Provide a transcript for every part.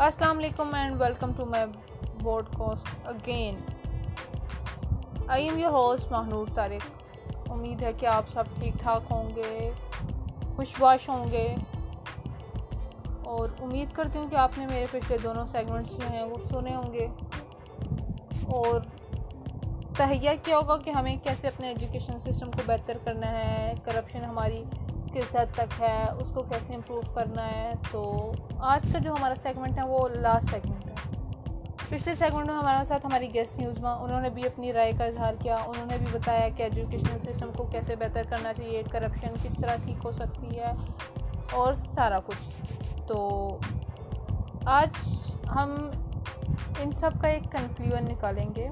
السلام علیکم and welcome to my podcast again I am your host Mahnoor Tariq. امید ہے کہ آپ سب ٹھیک ٹھاک ہوں گے، خوش باش ہوں گے۔ اور امید کرتی ہوں کہ آپ نے میرے پچھلے دونوں سیگمنٹس جو ہیں وہ سنے ہوں گے۔ اور تہیا کیا ہوگا کہ ہمیں کیسے اپنے ایجوکیشن سسٹم کو بہتر کرنا ہے کرپشن ہماری کس حد تک ہے، اس کو کیسے امپروو کرنا ہے؟ تو آج کا جو ہمارا سیگمنٹ ہے، وہ لاسٹ سیگمنٹ ہے۔ پچھلے سیگمنٹ میں ہمارے ساتھ ہماری گیسٹ تھیں عظما انہوں نے بھی اپنی رائے کا اظہار کیا۔ انہوں نے بھی بتایا کہ ایجوکیشنل سسٹم کو کیسے بہتر کرنا چاہیے کرپشن کس طرح ٹھیک ہو سکتی ہے اور سارا کچھ۔ تو آج ہم ان سب کا ایک کنکلیون نکالیں گے۔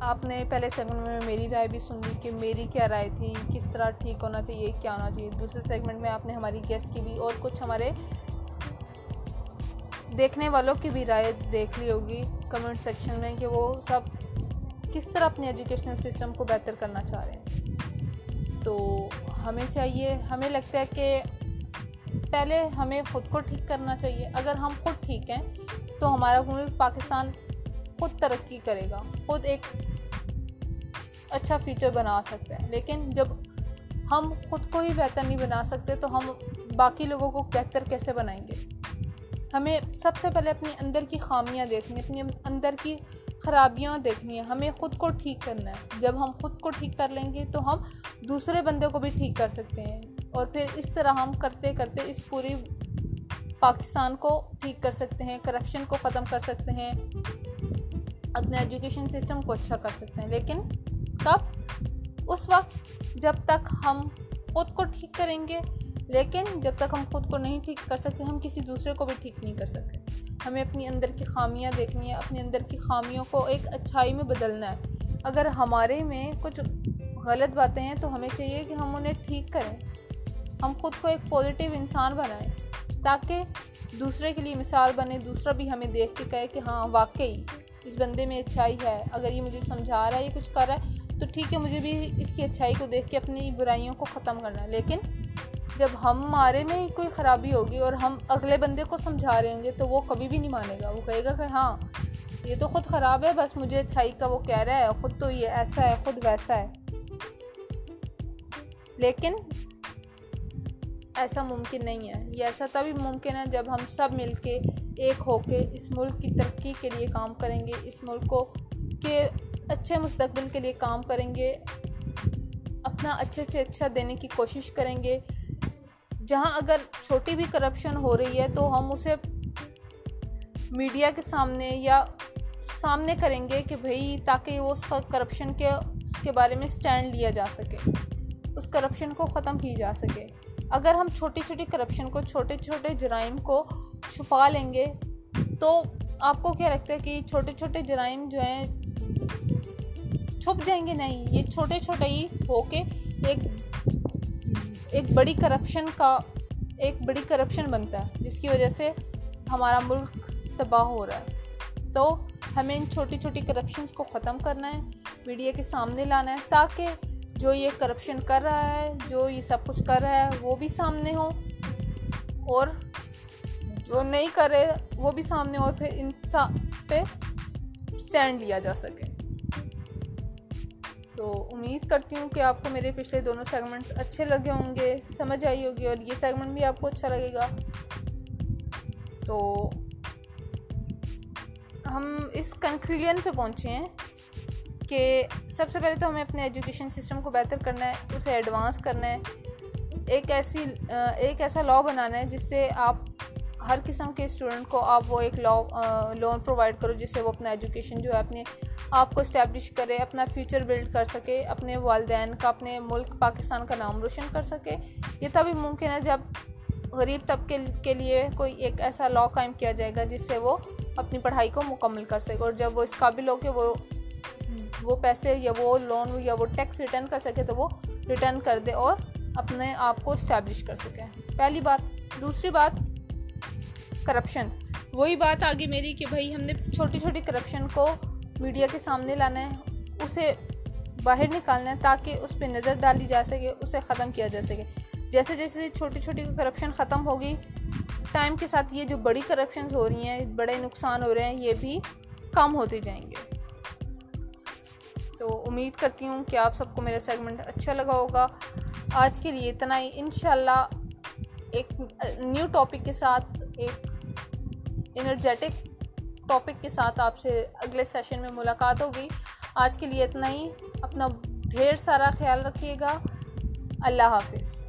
آپ نے پہلے سیگمنٹ میں میری رائے بھی سن لی کہ میری کیا رائے تھی، کس طرح ٹھیک ہونا چاہیے، کیا ہونا چاہیے۔ دوسرے سیگمنٹ میں آپ نے ہماری گیسٹ کی بھی اور کچھ ہمارے دیکھنے والوں کی بھی رائے دیکھ لی ہوگی کمنٹ سیکشن میں کہ وہ سب کس طرح اپنے ایجوکیشنل سسٹم کو بہتر کرنا چاہ رہے ہیں۔ تو ہمیں چاہیے، ہمیں لگتا ہے کہ پہلے ہمیں خود کو ٹھیک کرنا چاہیے۔ اگر ہم خود ٹھیک ہیں تو ہمارا ملک پاکستان خود ترقی کرے گا، خود ایک اچھا فیچر بنا سکتے ہیں۔ لیکن جب ہم خود کو ہی بہتر نہیں بنا سکتے، تو ہم باقی لوگوں کو بہتر کیسے بنائیں گے؟ ہمیں سب سے پہلے اپنی اندر کی خامیاں دیکھنی اپنی اندر کی خرابیاں دیکھنی ہیں ہمیں خود کو ٹھیک کرنا ہے۔ جب ہم خود کو ٹھیک کر لیں گے، تو ہم دوسرے بندے کو بھی ٹھیک کر سکتے ہیں۔ اور پھر اس طرح ہم کرتے کرتے اس پوری پاکستان کو ٹھیک کر سکتے ہیں کرپشن کو ختم کر سکتے ہیں۔ اپنے ایجوکیشن سسٹم کو اچھا کر سکتے ہیں۔ لیکن کب اس وقت جب تک ہم خود کو ٹھیک کریں گے، لیکن جب تک ہم خود کو نہیں ٹھیک کر سکتے، ہم کسی دوسرے کو بھی ٹھیک نہیں کر سکتے۔ ہمیں اپنی اندر کی خامیاں دیکھنی ہے اپنے اندر کی خامیوں کو ایک اچھائی میں بدلنا ہے۔ اگر ہمارے میں کچھ غلط باتیں ہیں، تو ہمیں چاہیے کہ ہم انہیں ٹھیک کریں۔ ہم خود کو ایک پازیٹیو انسان بنائیں، تاکہ دوسرے کے لیے مثال بنے دوسرا بھی ہمیں دیکھ کے کہے کہ ہاں واقعی اس بندے میں اچھائی ہے، اگر یہ مجھے سمجھا رہا ہے، یہ کچھ کر رہا ہے، تو ٹھیک ہے، مجھے بھی اس کی اچھائی کو دیکھ کے اپنی برائیوں کو ختم کرنا ہے۔ لیکن جب ہمارے میں کوئی خرابی ہوگی اور ہم اگلے بندے کو سمجھا رہے ہوں گے، تو وہ کبھی بھی نہیں مانے گا۔ وہ کہے گا کہ ہاں یہ تو خود خراب ہے، بس مجھے اچھائی کا وہ کہہ رہا ہے، خود تو یہ ایسا ہے، خود ویسا ہے۔ لیکن ایسا ممکن نہیں ہے۔ یہ ایسا تبھی ممکن ہے جب ہم سب مل کے ایک ہو کے اس ملک کی ترقی کے لیے کام کریں گے، اس ملک کو کے اچھے مستقبل کے لیے کام کریں گے، اپنا اچھے سے اچھا دینے کی کوشش کریں گے۔ جہاں اگر چھوٹی بھی کرپشن ہو رہی ہے تو ہم اسے میڈیا کے سامنے یا سامنے کریں گے کہ بھئی تاکہ وہ اس کرپشن کے، اس کے بارے میں سٹینڈ لیا جا سکے۔ اس کرپشن کو ختم کی جا سکے۔ اگر ہم چھوٹی چھوٹی کرپشن کو، چھوٹے چھوٹے جرائم کو چھپا لیں گے، تو آپ کو کیا لگتا ہے کہ چھوٹے چھوٹے جرائم جو ہیں، چھپ جائیں گے؟ نہیں، یہ چھوٹے چھوٹے ہی ہو کے ایک ایک بڑی کرپشن کا، ایک بڑی کرپشن بنتا ہے، جس کی وجہ سے ہمارا ملک تباہ ہو رہا ہے۔ تو ہمیں ان چھوٹی چھوٹی کرپشنس کو ختم کرنا ہے، میڈیا کے سامنے لانا ہے، تاکہ جو یہ کرپشن کر رہا ہے، جو یہ سب کچھ کر رہا ہے، وہ بھی سامنے ہو اور جو نہیں کرے وہ بھی سامنے ہو پھر ان پہ اسٹینڈ لیا جا سکے۔ تو امید کرتی ہوں کہ آپ کو میرے پچھلے دونوں سیگمنٹس اچھے لگے ہوں گے، سمجھ آئی ہوگی اور یہ سیگمنٹ بھی آپ کو اچھا لگے گا۔ تو ہم اس کنکلیون پہ پہنچے ہیں۔ کہ سب سے پہلے تو ہمیں اپنے ایجوکیشن سسٹم کو بہتر کرنا ہے، اسے ایڈوانس کرنا ہے۔ ایک ایسی، ایک ایسا لاء بنانا ہے جس سے آپ ہر قسم کے اسٹوڈنٹ کو آپ وہ ایک لا لون پرووائڈ کرو جس سے وہ اپنا ایجوکیشن جو ہے، اپنے آپ کو اسٹیبلش کرے، اپنا فیوچر بلڈ کر سکے، اپنے والدین کا، اپنے ملک پاکستان کا نام روشن کر سکے۔ یہ تبھی ممکن ہے جب غریب طبقے کے لیے کوئی ایک ایسا لاء قائم کیا جائے گا جس سے وہ اپنی پڑھائی کو مکمل کر سکے اور جب وہ اس قابل ہو کہ وہ وہ پیسے یا وہ لون یا وہ ٹیکس ریٹرن کر سکے تو وہ ریٹرن کر دے اور اپنے آپ کو اسٹیبلش کر سکے۔ پہلی بات۔ دوسری بات کرپشن وہی بات آگے میری کہ بھائی ہم نے چھوٹی چھوٹی کرپشن کو میڈیا کے سامنے لانا ہے، اسے باہر نکالنا ہے تاکہ اس پہ نظر ڈالی جا سکے، اسے ختم کیا جا سکے۔ جیسے جیسے چھوٹی چھوٹی کرپشن ختم ہوگی ٹائم کے ساتھ یہ جو بڑی کرپشنز ہو رہی ہیں، بڑے نقصان ہو رہے ہیں، یہ بھی کم ہوتے جائیں گے۔ تو امید کرتی ہوں کہ آپ سب کو میرا سیگمنٹ اچھا لگا ہوگا۔ آج کے لیے اتنا ہی۔ انشاءاللہ ایک نیو ٹاپک کے ساتھ، ایک انرجیٹک ٹاپک کے ساتھ آپ سے اگلے سیشن میں ملاقات ہوگی۔ آج کے لیے اتنا ہی۔ اپنا ڈھیر سارا خیال رکھیے گا۔ اللہ حافظ۔